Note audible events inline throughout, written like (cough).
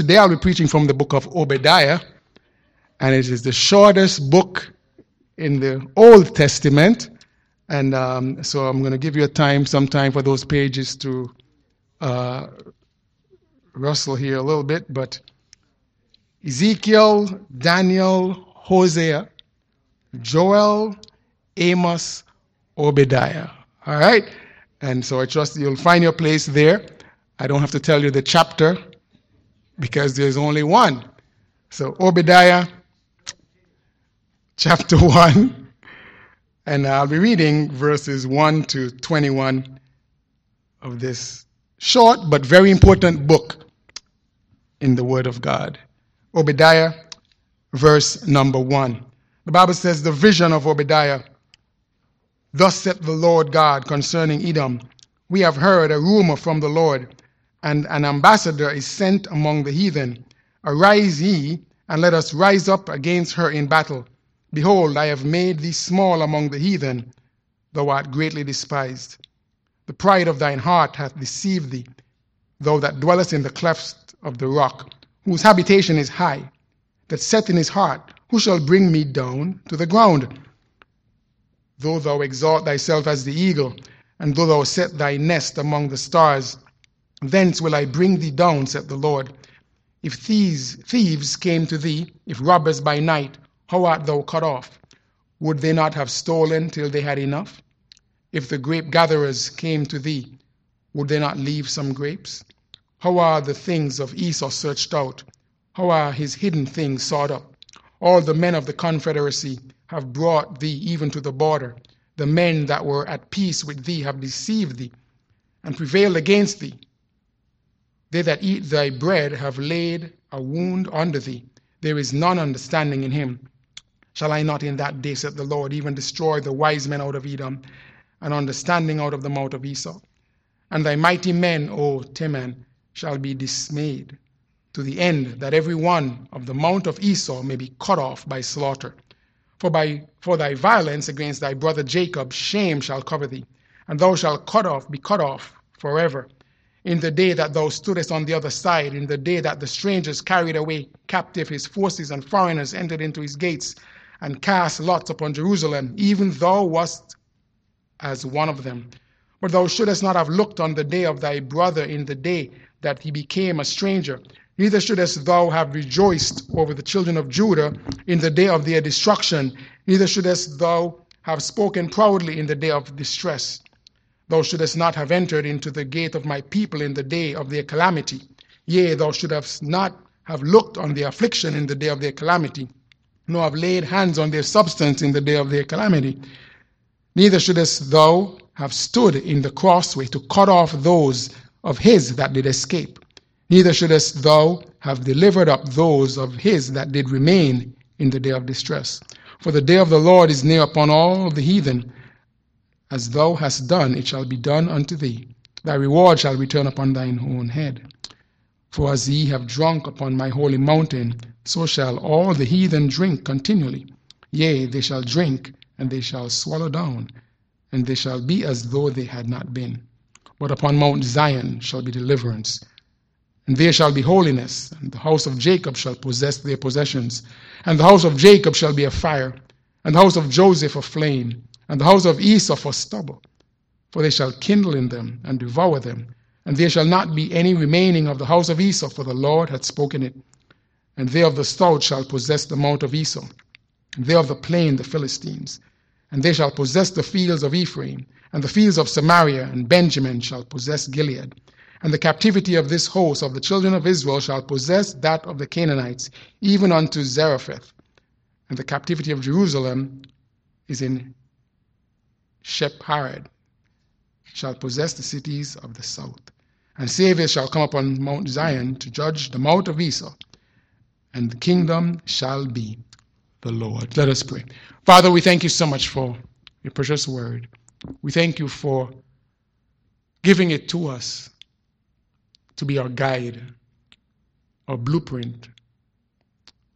today I'll be preaching from the book of Obadiah, and it is the shortest book in the Old Testament. And um, so I'm going to give you a time, some time for those pages to uh, rustle here a little bit. But Ezekiel, Daniel, Hosea, Joel, Amos, Obadiah. All right? And so I trust you'll find your place there. I don't have to tell you the chapter because there's only one. So, Obadiah chapter (laughs) 1, and I'll be reading verses 1 to 21 of this short but very important book in the Word of God. Obadiah, verse number 1. The Bible says, The vision of Obadiah. Thus saith the Lord God concerning Edom We have heard a rumor from the Lord and an ambassador is sent among the heathen. Arise ye, and let us rise up against her in battle. Behold, I have made thee small among the heathen, thou art greatly despised. The pride of thine heart hath deceived thee, thou that dwellest in the clefts of the rock, whose habitation is high, that saith in his heart, Who shall bring me down to the ground? Though thou exalt thyself as the eagle, and though thou set thy nest among the stars, Thence will I bring thee down, said the Lord. If thieves, thieves came to thee, if robbers by night, how art thou cut off? Would they not have stolen till they had enough? If the grape gatherers came to thee, would they not leave some grapes? How are the things of Esau searched out? How are his hidden things sought up? All the men of the confederacy have brought thee even to the border. The men that were at peace with thee have deceived thee and prevailed against thee. They that eat thy bread have laid a wound under thee. There is none understanding in him. Shall I not in that day, said the Lord, even destroy the wise men out of Edom, and understanding out of the mouth of Esau? And thy mighty men, O Teman, shall be dismayed, to the end that every one of the mount of Esau may be cut off by slaughter. For by for thy violence against thy brother Jacob, shame shall cover thee, and thou shalt cut off, be cut off forever in the day that thou stoodest on the other side, in the day that the strangers carried away captive his forces and foreigners entered into his gates and cast lots upon Jerusalem, even thou wast as one of them. But thou shouldest not have looked on the day of thy brother in the day that he became a stranger. Neither shouldest thou have rejoiced over the children of Judah in the day of their destruction. Neither shouldest thou have spoken proudly in the day of distress. Thou shouldest not have entered into the gate of my people in the day of their calamity. Yea, thou shouldst not have looked on their affliction in the day of their calamity, nor have laid hands on their substance in the day of their calamity. Neither shouldest thou have stood in the crossway to cut off those of his that did escape. Neither shouldest thou have delivered up those of his that did remain in the day of distress. For the day of the Lord is near upon all the heathen as thou hast done, it shall be done unto thee. Thy reward shall return upon thine own head. For as ye have drunk upon my holy mountain, so shall all the heathen drink continually. Yea, they shall drink, and they shall swallow down, and they shall be as though they had not been. But upon Mount Zion shall be deliverance, and there shall be holiness, and the house of Jacob shall possess their possessions, and the house of Jacob shall be a fire, and the house of Joseph a flame and the house of Esau for stubble. For they shall kindle in them and devour them, and there shall not be any remaining of the house of Esau, for the Lord hath spoken it. And they of the stout shall possess the mount of Esau, and they of the plain the Philistines. And they shall possess the fields of Ephraim, and the fields of Samaria, and Benjamin shall possess Gilead. And the captivity of this host of the children of Israel shall possess that of the Canaanites, even unto Zarephath. And the captivity of Jerusalem is in Sepharad shall possess the cities of the south. And Savior shall come upon Mount Zion to judge the mount of Esau, and the kingdom shall be the Lord. Let us pray. Father, we thank you so much for your precious word. We thank you for giving it to us to be our guide, our blueprint,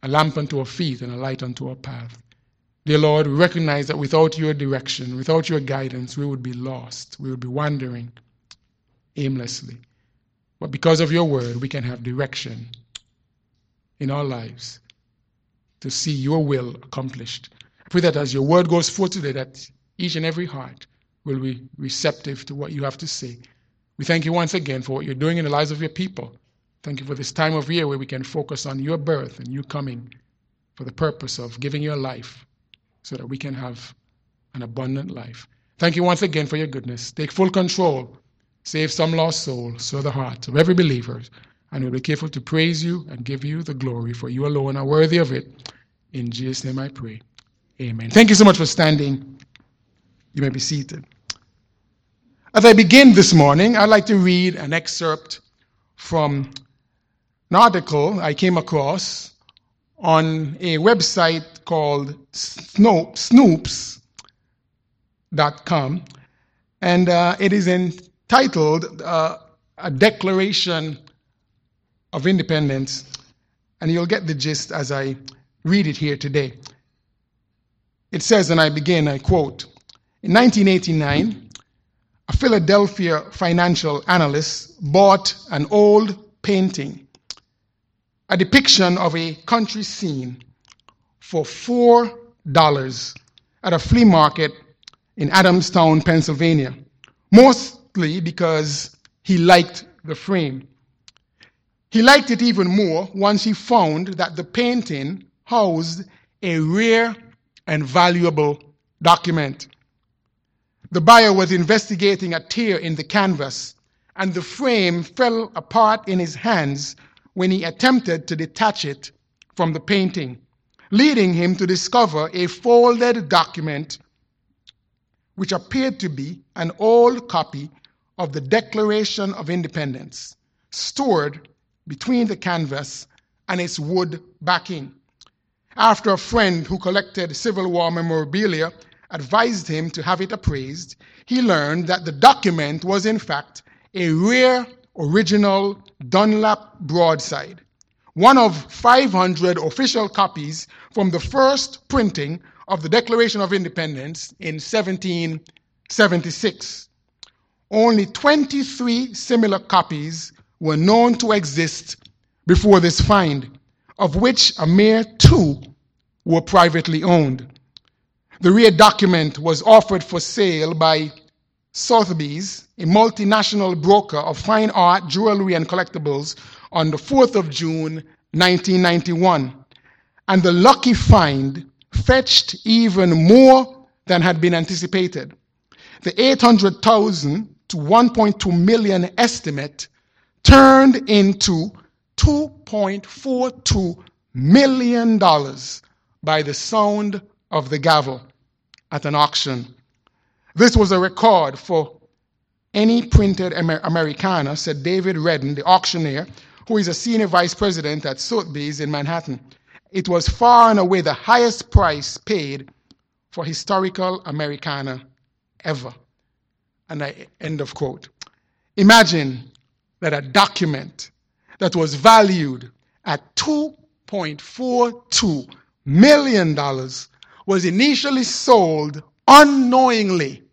a lamp unto our feet and a light unto our path. Dear Lord, we recognize that without your direction, without your guidance, we would be lost. We would be wandering aimlessly. But because of your word, we can have direction in our lives to see your will accomplished. I pray that as your word goes forth today, that each and every heart will be receptive to what you have to say. We thank you once again for what you're doing in the lives of your people. Thank you for this time of year where we can focus on your birth and you coming for the purpose of giving your life so that we can have an abundant life. Thank you once again for your goodness. Take full control. Save some lost soul, so the heart of every believer. And we'll be careful to praise you and give you the glory, for you alone are worthy of it. In Jesus' name I pray. Amen. Thank you so much for standing. You may be seated. As I begin this morning, I'd like to read an excerpt from an article I came across on a website called Snopes.com, and uh, it is entitled uh, A Declaration of Independence, and you'll get the gist as I read it here today. It says, and I begin, I quote, in 1989, a Philadelphia financial analyst bought an old painting, a depiction of a country scene, for $4 at a flea market in Adamstown, Pennsylvania, mostly because he liked the frame. He liked it even more once he found that the painting housed a rare and valuable document. The buyer was investigating a tear in the canvas, and the frame fell apart in his hands when he attempted to detach it from the painting, leading him to discover a folded document which appeared to be an old copy of the Declaration of Independence, stored between the canvas and its wood backing. After a friend who collected Civil War memorabilia advised him to have it appraised, he learned that the document was, in fact, a rare original Dunlap broadside, one of 500 official copies from the first printing of the Declaration of Independence in 1776. Only 23 similar copies were known to exist before this find, of which a mere two were privately owned. The rare document was offered for sale by Sotheby's, a multinational broker of fine art, jewelry, and collectibles, on the 4th of June, 1991. And the lucky find fetched even more than had been anticipated. The 800,000 to 1.2 million estimate turned into $2.42 million by the sound of the gavel at an auction. This was a record for any printed Amer- Americana, said David Redden, the auctioneer, who is a senior vice president at Sotheby's in Manhattan. It was far and away the highest price paid for historical Americana ever. And I end of quote. Imagine that a document that was valued at $2.42 million was initially sold unknowingly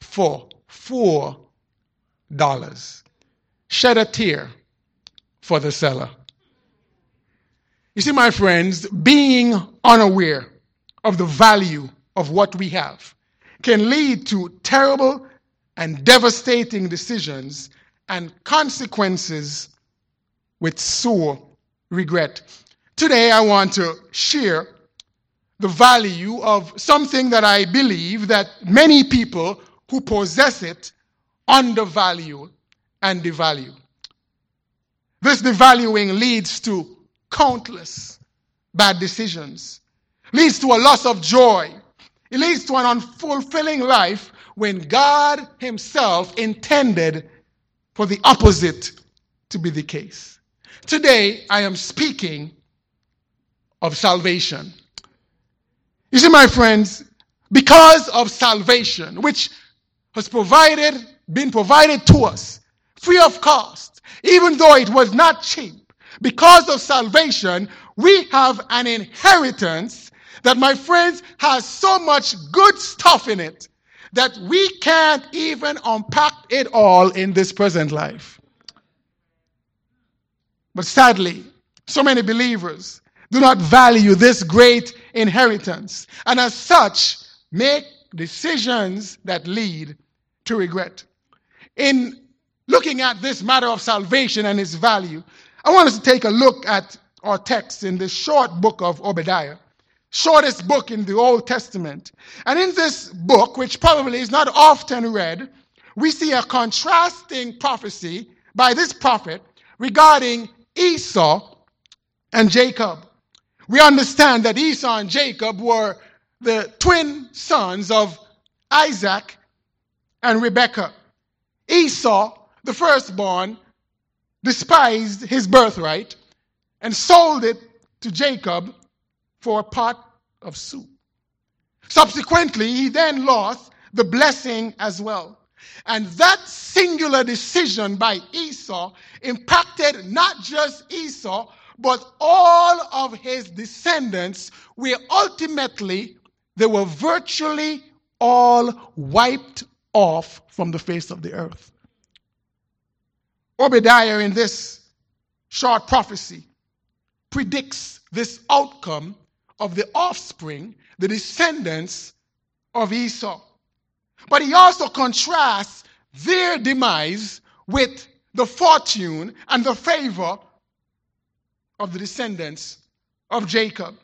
for four dollars. Shed a tear for the seller. You see, my friends, being unaware of the value of what we have can lead to terrible and devastating decisions and consequences with sore regret. Today, I want to share the value of something that I believe that many people who possess it undervalue and devalue. This devaluing leads to countless bad decisions, leads to a loss of joy. It leads to an unfulfilling life when God Himself intended for the opposite to be the case. Today, I am speaking of salvation. You see, my friends, because of salvation, which has provided, been provided to us free of cost, even though it was not cheap, because of salvation, we have an inheritance that, my friends, has so much good stuff in it that we can't even unpack it all in this present life. But sadly, so many believers do not value this great inheritance, and as such, make decisions that lead to regret. In looking at this matter of salvation and its value, I want us to take a look at our text in this short book of Obadiah, shortest book in the Old Testament. And in this book, which probably is not often read, we see a contrasting prophecy by this prophet regarding Esau and Jacob. We understand that Esau and Jacob were the twin sons of Isaac and Rebekah. Esau, the firstborn, despised his birthright and sold it to Jacob for a pot of soup. Subsequently, he then lost the blessing as well. And that singular decision by Esau impacted not just Esau, but all of his descendants, where ultimately they were virtually all wiped off from the face of the earth. Obadiah, in this short prophecy, predicts this outcome of the offspring, the descendants of Esau. But he also contrasts their demise with the fortune and the favor of the descendants of Jacob.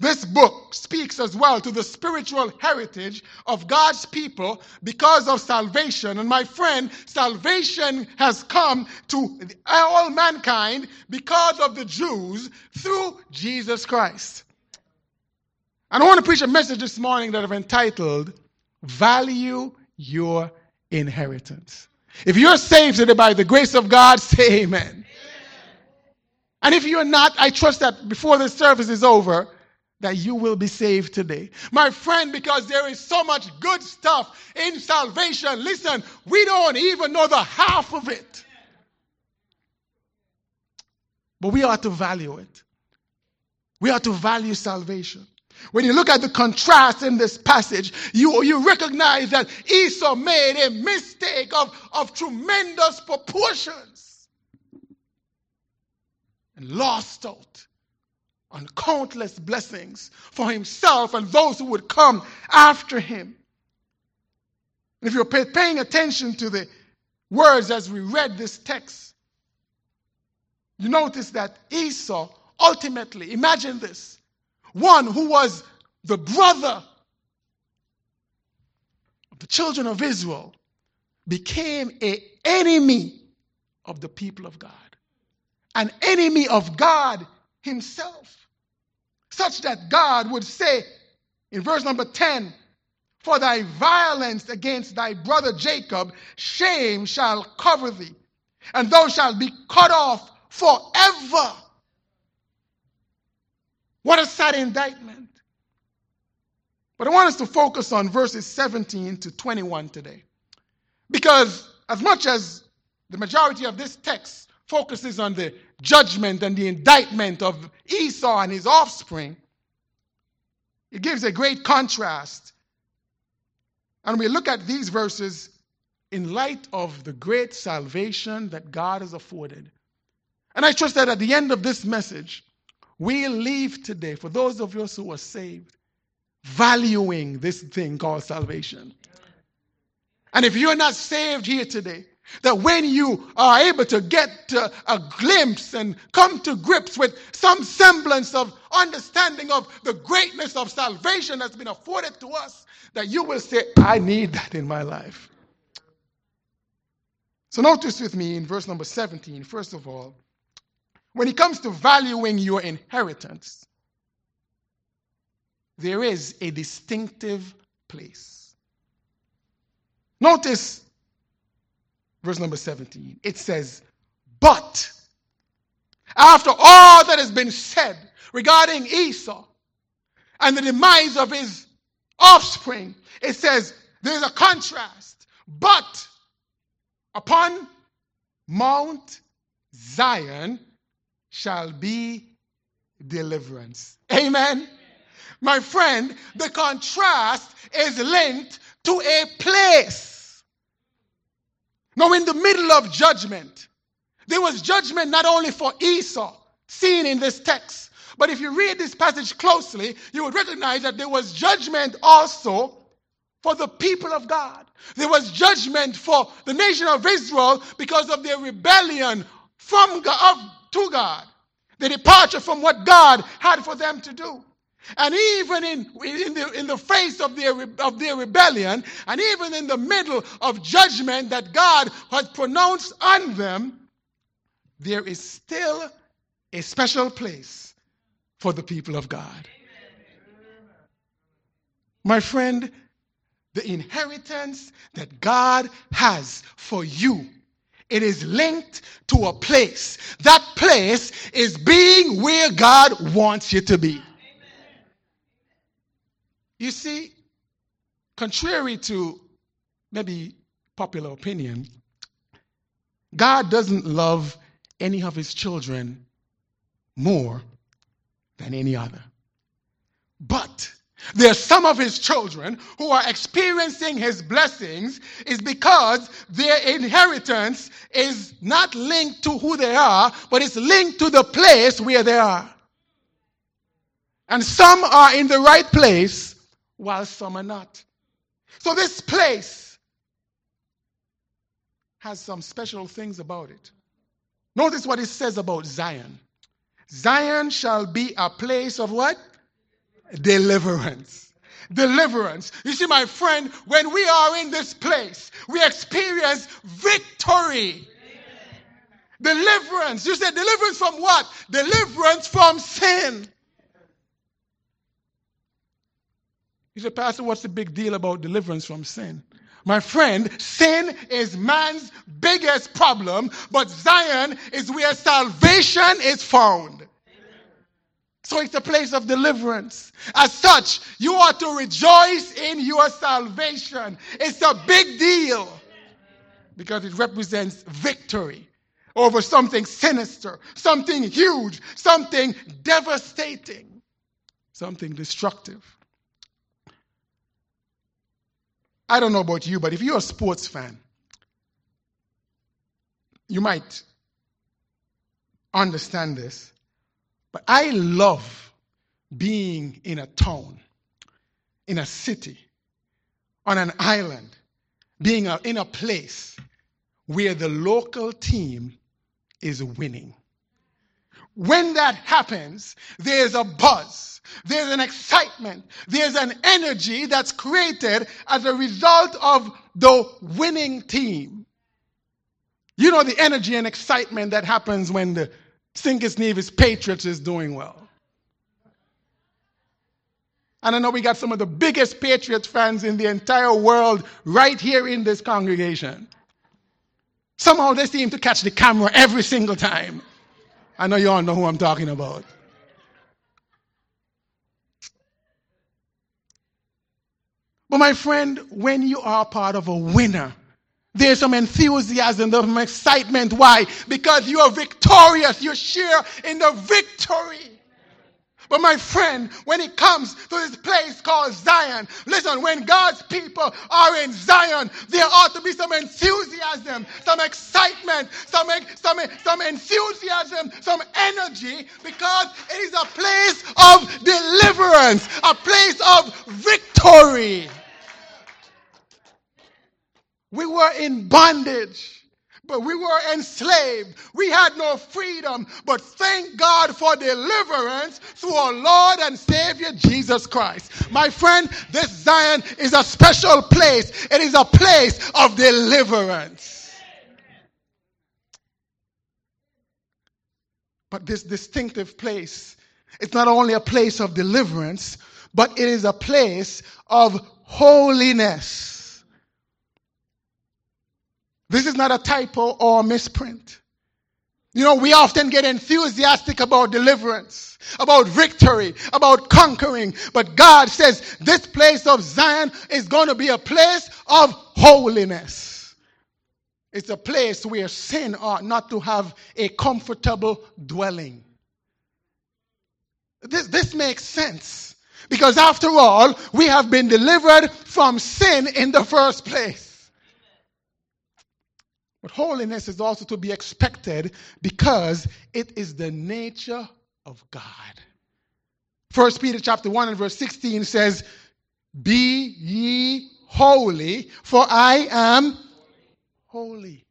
This book speaks as well to the spiritual heritage of God's people because of salvation. And my friend, salvation has come to all mankind because of the Jews through Jesus Christ. And I want to preach a message this morning that I've entitled, Value Your Inheritance. If you're saved today by the grace of God, (laughs) say amen. And if you're not, I trust that before this service is over, that you will be saved today. My friend, because there is so much good stuff in salvation. Listen, we don't even know the half of it. But we ought to value it. We ought to value salvation. When you look at the contrast in this passage, you, you recognize that Esau made a mistake of, of tremendous proportions and lost out on countless blessings for himself and those who would come after him. And if you're paying attention to the words as we read this text, you notice that Esau ultimately, imagine this, one who was the brother of the children of Israel, became an enemy of the people of God, an enemy of God himself such that God would say in verse number 10 For thy violence against thy brother Jacob, shame shall cover thee, and thou shalt be cut off forever. What a sad indictment. But I want us to focus on verses 17 to 21 today. Because as much as the majority of this text focuses on the judgment and the indictment of Esau and his offspring, it gives a great contrast. And we look at these verses in light of the great salvation that God has afforded. And I trust that at the end of this message, we'll leave today, for those of us who are saved, valuing this thing called salvation. And if you're not saved here today, that when you are able to get a glimpse and come to grips with some semblance of understanding of the greatness of salvation that's been afforded to us, that you will say, I need that in my life. So, notice with me in verse number 17, first of all, when it comes to valuing your inheritance, there is a distinctive place. Notice verse number 17. It says, But after all that has been said regarding Esau and the demise of his offspring, it says there's a contrast. But upon Mount Zion shall be deliverance. Amen. My friend, the contrast is linked to a place. Now, in the middle of judgment, there was judgment not only for Esau, seen in this text. But if you read this passage closely, you would recognize that there was judgment also for the people of God. There was judgment for the nation of Israel because of their rebellion from God, to God, the departure from what God had for them to do. And even in, in, the, in the face of their, of their rebellion, and even in the middle of judgment that God has pronounced on them, there is still a special place for the people of God. My friend, the inheritance that God has for you. It is linked to a place. That place is being where God wants you to be. You see, contrary to maybe popular opinion, God doesn't love any of his children more than any other. But there's some of his children who are experiencing his blessings is because their inheritance is not linked to who they are, but it's linked to the place where they are. And some are in the right place while some are not. So this place has some special things about it. Notice what it says about Zion. Zion shall be a place of what? deliverance. Deliverance. You see, my friend, when we are in this place, we experience victory. Deliverance. You said deliverance from what? Deliverance from sin. You said, Pastor, what's the big deal about deliverance from sin? My friend, sin is man's biggest problem, but Zion is where salvation is found. So it's a place of deliverance. As such, you are to rejoice in your salvation. It's a big deal because it represents victory over something sinister, something huge, something devastating, something destructive. I don't know about you, but if you're a sports fan, you might understand this. But I love being in a town, in a city, on an island, being a, in a place where the local team is winning. When that happens, there's a buzz, there's an excitement, there's an energy that's created as a result of the winning team. You know the energy and excitement that happens when the St. Nevis Patriots is doing well. And I know we got some of the biggest Patriot fans in the entire world right here in this congregation. Somehow they seem to catch the camera every single time. I know you all know who I'm talking about. But my friend, when you are part of a winner, there's some enthusiasm, there's some excitement. Why? Because you are victorious. You share in the victory. But my friend, when it comes to this place called Zion, listen, when God's people are in Zion, there ought to be some enthusiasm, some excitement, some, some, some enthusiasm, some energy, because it is a place of deliverance, a place of victory. We were in bondage. We were enslaved. We had no freedom. But thank God for deliverance through our Lord and Savior Jesus Christ. My friend, this Zion is a special place. It is a place of deliverance. But this distinctive place, it's not only a place of deliverance, but it is a place of holiness. This is not a typo or a misprint. You know, we often get enthusiastic about deliverance, about victory, about conquering. But God says this place of Zion is going to be a place of holiness. It's a place where sin ought not to have a comfortable dwelling. This, this makes sense. Because after all, we have been delivered from sin in the first place. But holiness is also to be expected because it is the nature of God. First Peter chapter 1 and verse 16 says, Be ye holy, for I am holy.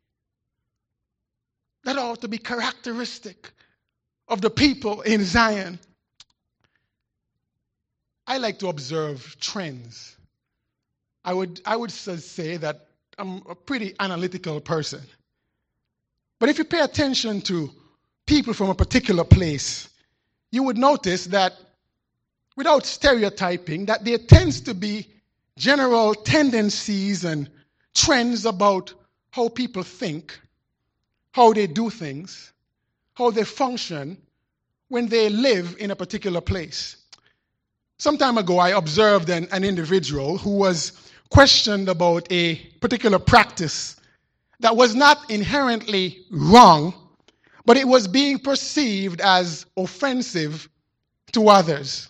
That ought to be characteristic of the people in Zion. I like to observe trends. I would, I would say that I'm a pretty analytical person. But if you pay attention to people from a particular place, you would notice that without stereotyping, that there tends to be general tendencies and trends about how people think, how they do things, how they function when they live in a particular place. Some time ago, I observed an, an individual who was questioned about a particular practice that was not inherently wrong, but it was being perceived as offensive to others.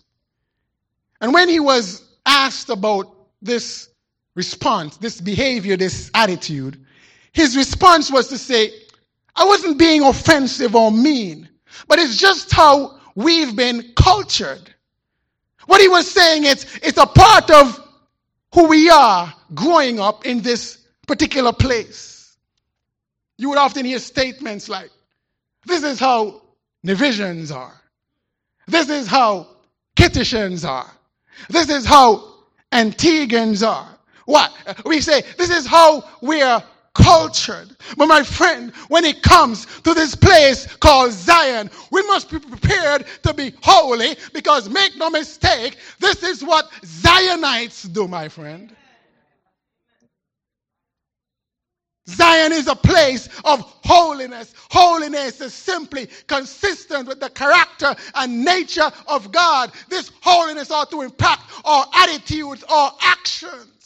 And when he was asked about this response, this behavior, this attitude, his response was to say, I wasn't being offensive or mean, but it's just how we've been cultured. What he was saying is it's a part of who we are growing up in this particular place. You would often hear statements like, this is how Nevisians are. This is how Kittitians are. This is how Antiguans are. What? We say, this is how we are cultured. But my friend, when it comes to this place called Zion, we must be prepared to be holy because make no mistake, this is what Zionites do, my friend. Zion is a place of holiness. Holiness is simply consistent with the character and nature of God. This holiness ought to impact our attitudes, our actions.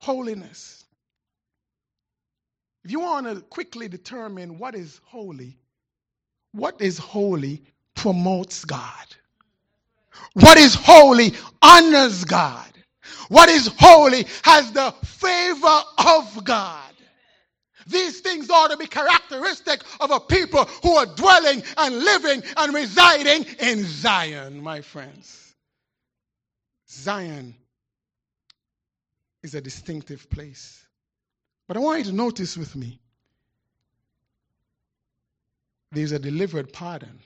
Holiness. If you want to quickly determine what is holy, what is holy promotes God. What is holy honors God. What is holy has the favor of God. These things ought to be characteristic of a people who are dwelling and living and residing in Zion, my friends. Zion is a distinctive place. But I want you to notice with me there's a delivered pardon.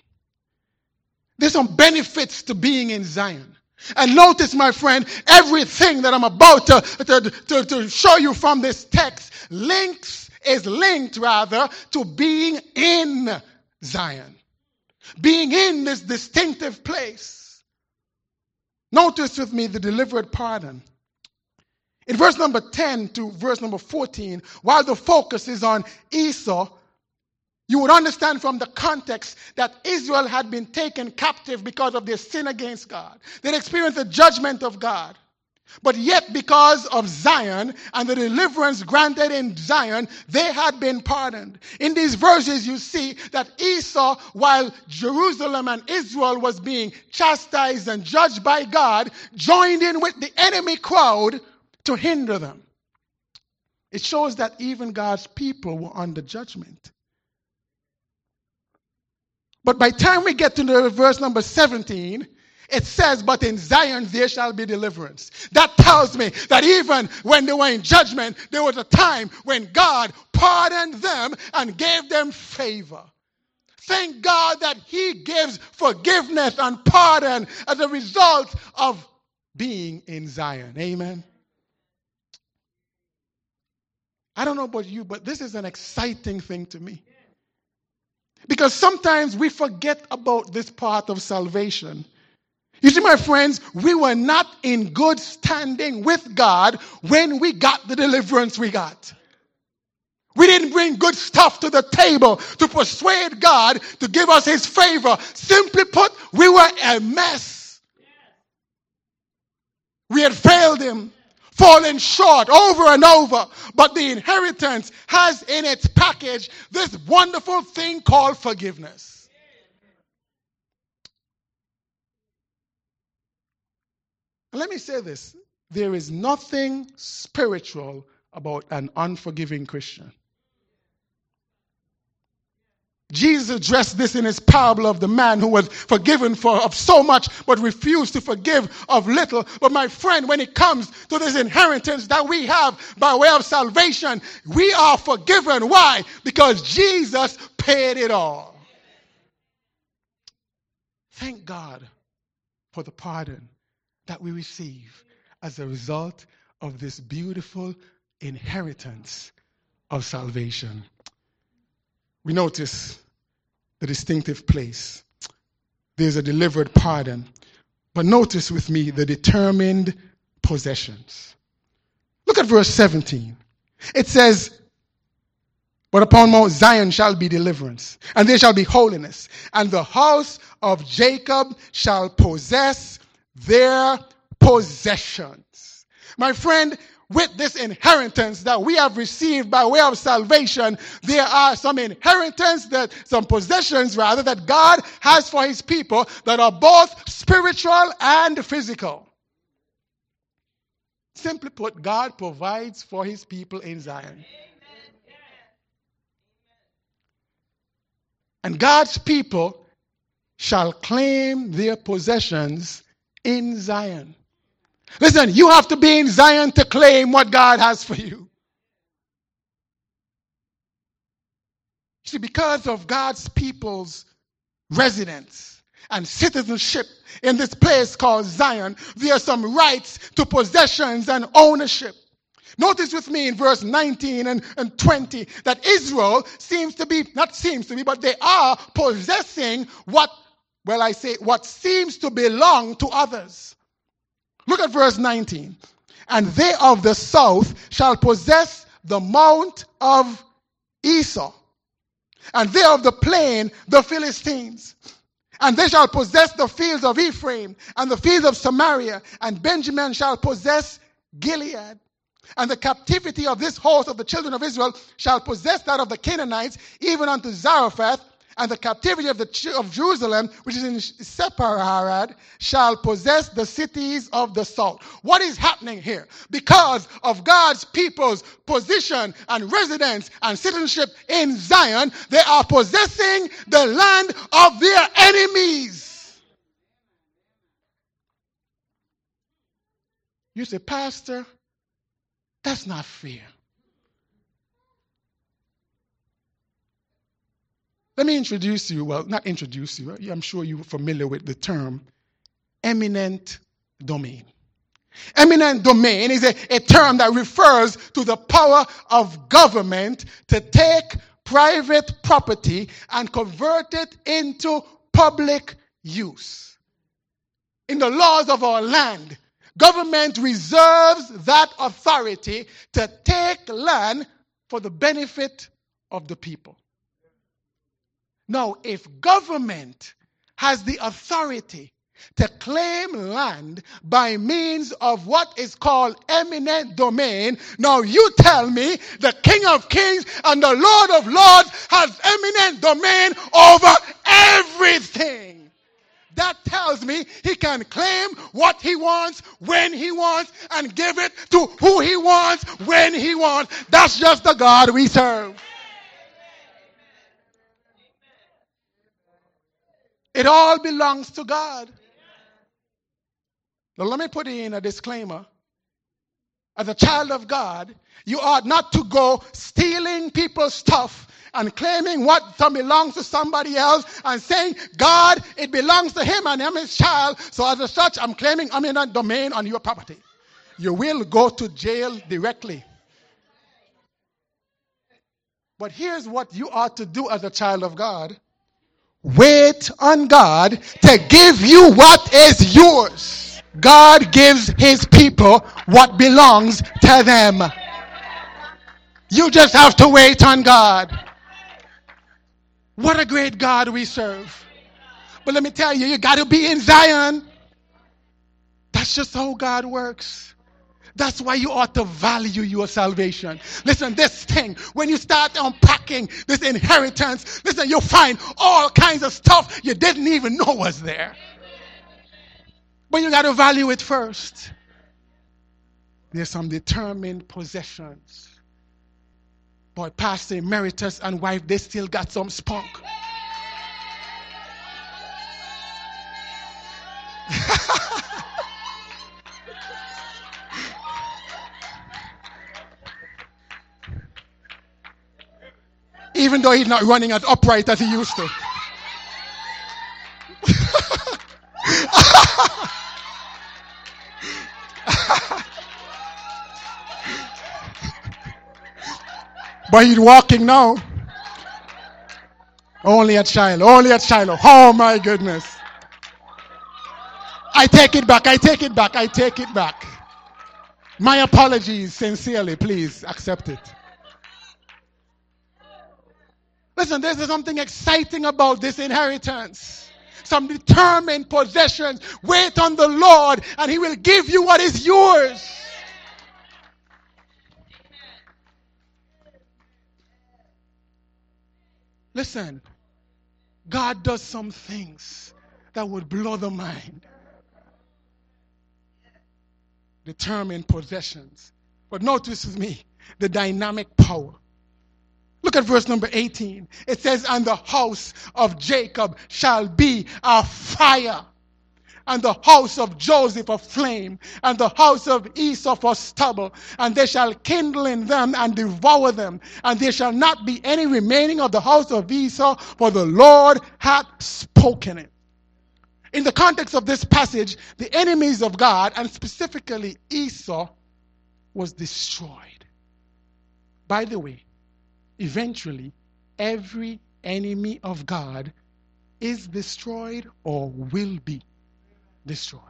There's some benefits to being in Zion. And notice, my friend, everything that I'm about to, to, to, to show you from this text links, is linked rather to being in Zion. Being in this distinctive place. Notice with me the delivered pardon. In verse number 10 to verse number 14, while the focus is on Esau, you would understand from the context that Israel had been taken captive because of their sin against God. They'd experienced the judgment of God. But yet, because of Zion and the deliverance granted in Zion, they had been pardoned. In these verses, you see that Esau, while Jerusalem and Israel was being chastised and judged by God, joined in with the enemy crowd to hinder them. It shows that even God's people were under judgment. But by the time we get to the verse number 17, it says, But in Zion there shall be deliverance. That tells me that even when they were in judgment, there was a time when God pardoned them and gave them favor. Thank God that He gives forgiveness and pardon as a result of being in Zion. Amen. I don't know about you, but this is an exciting thing to me. Because sometimes we forget about this part of salvation. You see, my friends, we were not in good standing with God when we got the deliverance we got. We didn't bring good stuff to the table to persuade God to give us his favor. Simply put, we were a mess. We had failed him falling short over and over. But the inheritance has in its package this wonderful thing called forgiveness. let me say this there is nothing spiritual about an unforgiving Christian. Jesus addressed this in his parable of the man who was forgiven for of so much but refused to forgive of little. But my friend, when it comes to this inheritance that we have by way of salvation, we are forgiven. Why? Because Jesus paid it all. Thank God for the pardon that we receive as a result of this beautiful inheritance of salvation. We notice the distinctive place. There's a delivered pardon. But notice with me the determined possessions. Look at verse 17. It says, But upon Mount Zion shall be deliverance, and there shall be holiness, and the house of Jacob shall possess their possessions. My friend, with this inheritance that we have received by way of salvation, there are some inheritance that, some possessions rather, that God has for his people that are both spiritual and physical. Simply put, God provides for his people in Zion. And God's people shall claim their possessions in Zion. Listen, you have to be in Zion to claim what God has for you. See, because of God's people's residence and citizenship in this place called Zion, there are some rights to possessions and ownership. Notice with me in verse 19 and, and 20 that Israel seems to be, not seems to be, but they are possessing what, well, I say, what seems to belong to others. Look at verse 19. And they of the south shall possess the mount of Esau, and they of the plain the Philistines. And they shall possess the fields of Ephraim and the fields of Samaria, and Benjamin shall possess Gilead. And the captivity of this host of the children of Israel shall possess that of the Canaanites, even unto Zarephath, and the captivity of, the, of Jerusalem, which is in Sepharad, shall possess the cities of the south. What is happening here? Because of God's people's position and residence and citizenship in Zion, they are possessing the land of their enemies. You say, Pastor, that's not fair. Let me introduce you, well, not introduce you, I'm sure you're familiar with the term eminent domain. Eminent domain is a, a term that refers to the power of government to take private property and convert it into public use. In the laws of our land, government reserves that authority to take land for the benefit of the people. Now, if government has the authority to claim land by means of what is called eminent domain. Now you tell me the King of Kings and the Lord of Lords has eminent domain over everything. That tells me he can claim what he wants, when he wants, and give it to who he wants, when he wants. That's just the God we serve. It all belongs to God. Now, let me put in a disclaimer. As a child of God, you ought not to go stealing people's stuff and claiming what belongs to somebody else and saying, God, it belongs to him and I'm his child. So as a such, I'm claiming eminent domain on your property. You will go to jail directly. But here's what you ought to do as a child of God Wait on God to give you what is yours. God gives his people what belongs to them. You just have to wait on God. What a great God we serve. But let me tell you, you got to be in Zion. That's just how God works. That's why you ought to value your salvation. Listen, this thing, when you start unpacking this inheritance, listen, you'll find all kinds of stuff you didn't even know was there. But you got to value it first. there's some determined possessions. Boy, Pastor Emeritus and wife, they still got some spunk. (laughs) Even though he's not running as upright as he used to. (laughs) but he's walking now. Only a child, only a child. Oh my goodness. I take it back, I take it back, I take it back. My apologies, sincerely, please accept it. Listen, there's something exciting about this inheritance. Some determined possessions. Wait on the Lord, and He will give you what is yours. Listen, God does some things that would blow the mind. Determined possessions. But notice with me the dynamic power. Look at verse number 18. It says, And the house of Jacob shall be a fire, and the house of Joseph a flame, and the house of Esau a stubble, and they shall kindle in them and devour them, and there shall not be any remaining of the house of Esau, for the Lord hath spoken it. In the context of this passage, the enemies of God, and specifically Esau, was destroyed. By the way, eventually every enemy of God is destroyed or will be destroyed.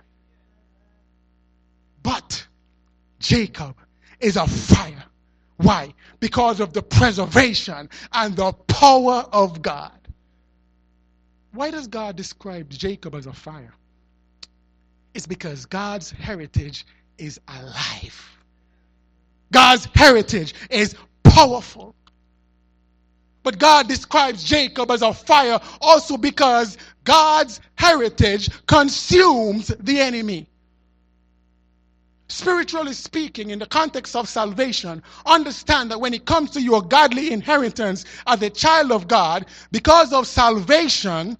But Jacob is a fire. Why? Because of the preservation and the power of God. Why does God describe Jacob as a fire? It's because God's heritage is alive. God's heritage is powerful. But God describes Jacob as a fire also because God's heritage consumes the enemy. Spiritually speaking, in the context of salvation, understand that when it comes to your godly inheritance as a child of God, because of salvation,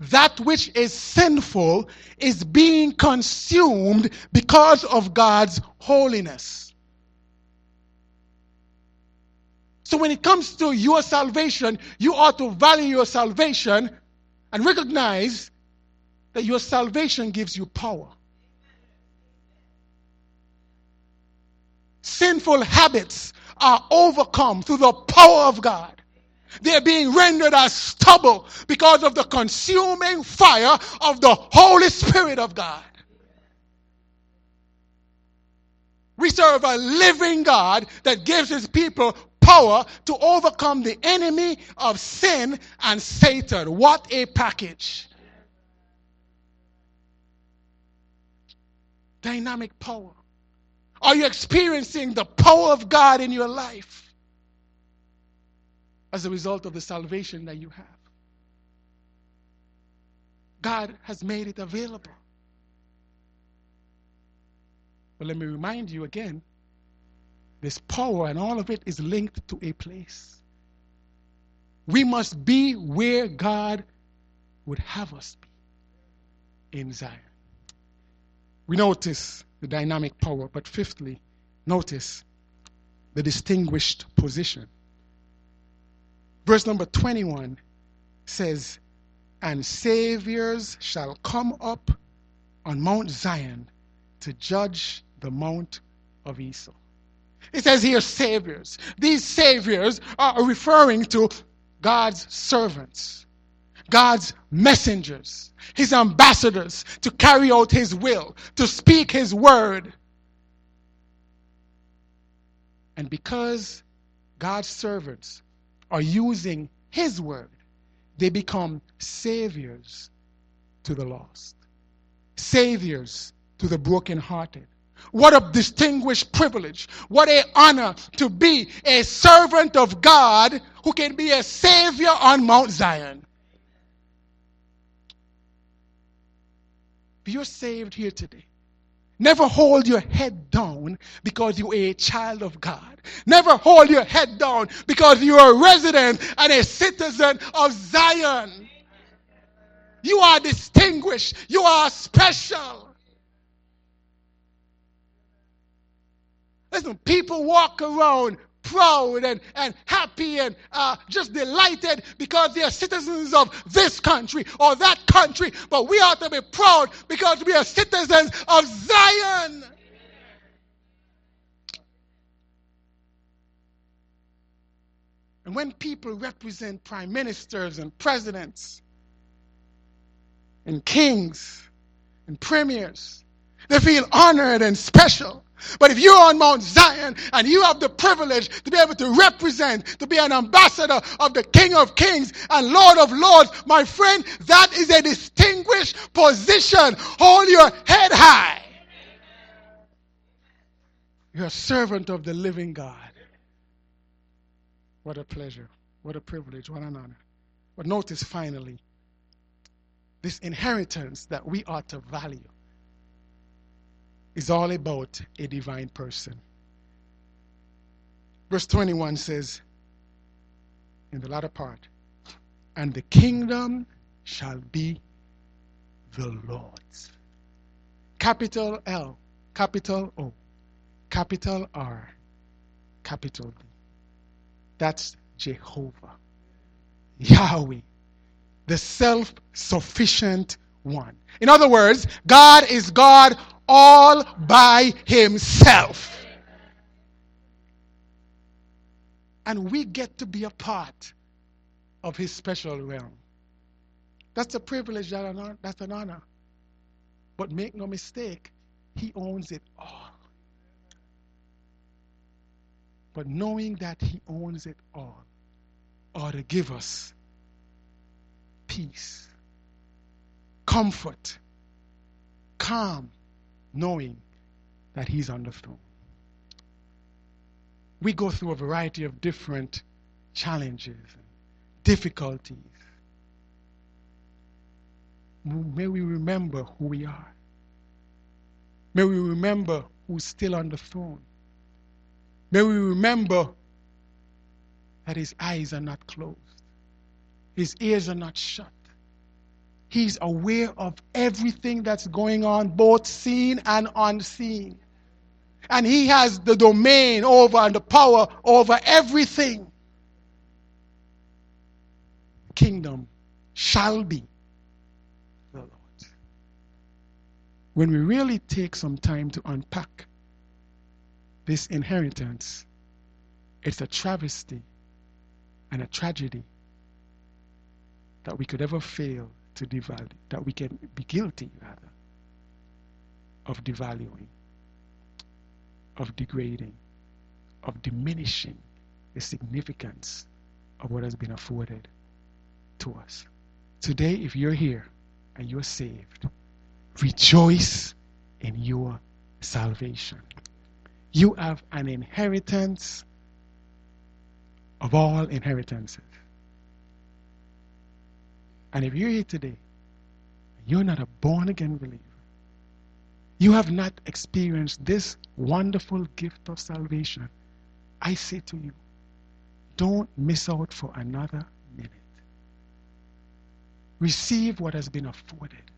that which is sinful is being consumed because of God's holiness. So when it comes to your salvation, you ought to value your salvation and recognize that your salvation gives you power. Sinful habits are overcome through the power of God. They're being rendered as stubble because of the consuming fire of the Holy Spirit of God. We serve a living God that gives his people power to overcome the enemy of sin and Satan. What a package! Dynamic power. Are you experiencing the power of God in your life as a result of the salvation that you have? God has made it available. But let me remind you again this power and all of it is linked to a place. We must be where God would have us be in Zion. We notice the dynamic power, but fifthly, notice the distinguished position. Verse number 21 says, And Saviors shall come up on Mount Zion to judge the Mount of Esau. It says here saviors. These saviors are referring to God's servants, God's messengers, his ambassadors to carry out his will, to speak his word. And because God's servants are using his word, they become saviors to the lost, saviors to the brokenhearted, what a distinguished privilege. What a honor to be a servant of God who can be a savior on Mount Zion. You're saved here today Never hold your head down because you are a child of God. Never hold your head down because you are a resident and a citizen of Zion. You are distinguished. You are special. Listen, people walk around proud and, and happy and uh, just delighted because they are citizens of this country or that country. But we ought to be proud because we are citizens of Zion. And when people represent prime ministers and presidents and kings and premiers, they feel honored and special. But if you're on Mount Zion and you have the privilege to be able to represent, to be an ambassador of the King of Kings and Lord of Lords, my friend, that is a distinguished position. Hold your head high. You're a servant of the living God. What a pleasure. What a privilege. What an honor. But notice finally this inheritance that we ought to value is all about a divine person. Verse 21 says, in the latter part, and the kingdom shall be the Lord's. Capital L, capital O, capital R, capital D. That's Jehovah, Yahweh, the self sufficient one. In other words, God is God all by himself. And we get to be a part of his special realm. That's a privilege, that's an honor. But make no mistake, he owns it all. But knowing that he owns it all ought to give us peace, comfort, calm, knowing that He's on the throne. We go through a variety of different challenges, and difficulties. May we remember who we are. May we remember who's still on the throne. May we remember that his eyes are not closed, his ears are not shut. He's aware of everything that's going on, both seen and unseen. And he has the domain over and the power over everything. Kingdom shall be the Lord. When we really take some time to unpack this inheritance, it's a travesty and a tragedy that we could ever fail to devalue, that we can be guilty, rather, of devaluing, of degrading, of diminishing the significance of what has been afforded to us. Today, if you're here and you're saved, rejoice in your salvation. You have an inheritance of all inheritances. And if you're here today, you're not a born again believer, you have not experienced this wonderful gift of salvation, I say to you, don't miss out for another minute. Receive what has been afforded,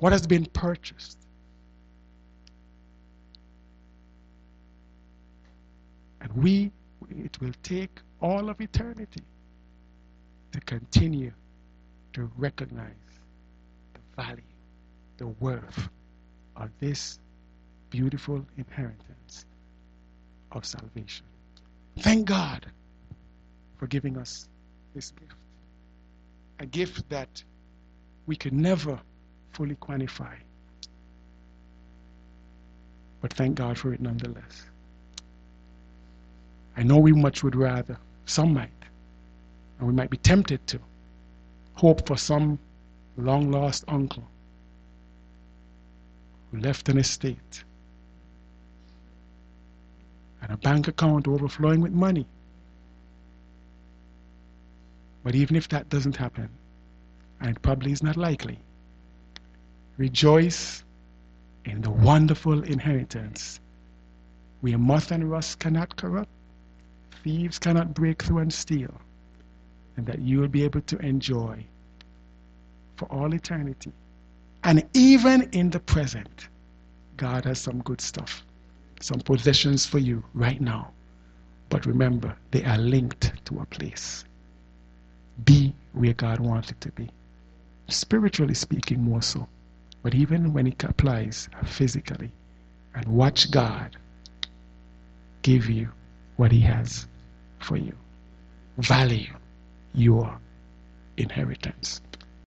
what has been purchased. And we, it will take all of eternity to continue to recognize the value, the worth of this beautiful inheritance of salvation. Thank God for giving us this gift. A gift that we could never fully quantify. But thank God for it nonetheless. I know we much would rather, some might, and we might be tempted to hope for some long lost uncle who left an estate and a bank account overflowing with money. But even if that doesn't happen, and it probably is not likely, rejoice in the wonderful inheritance where moth and rust cannot corrupt, thieves cannot break through and steal, and that you will be able to enjoy for all eternity. And even in the present, God has some good stuff, some possessions for you right now. But remember, they are linked to a place. Be where God wants it to be. Spiritually speaking, more so. But even when it applies physically, and watch God give you what He has for you. Value your inheritance.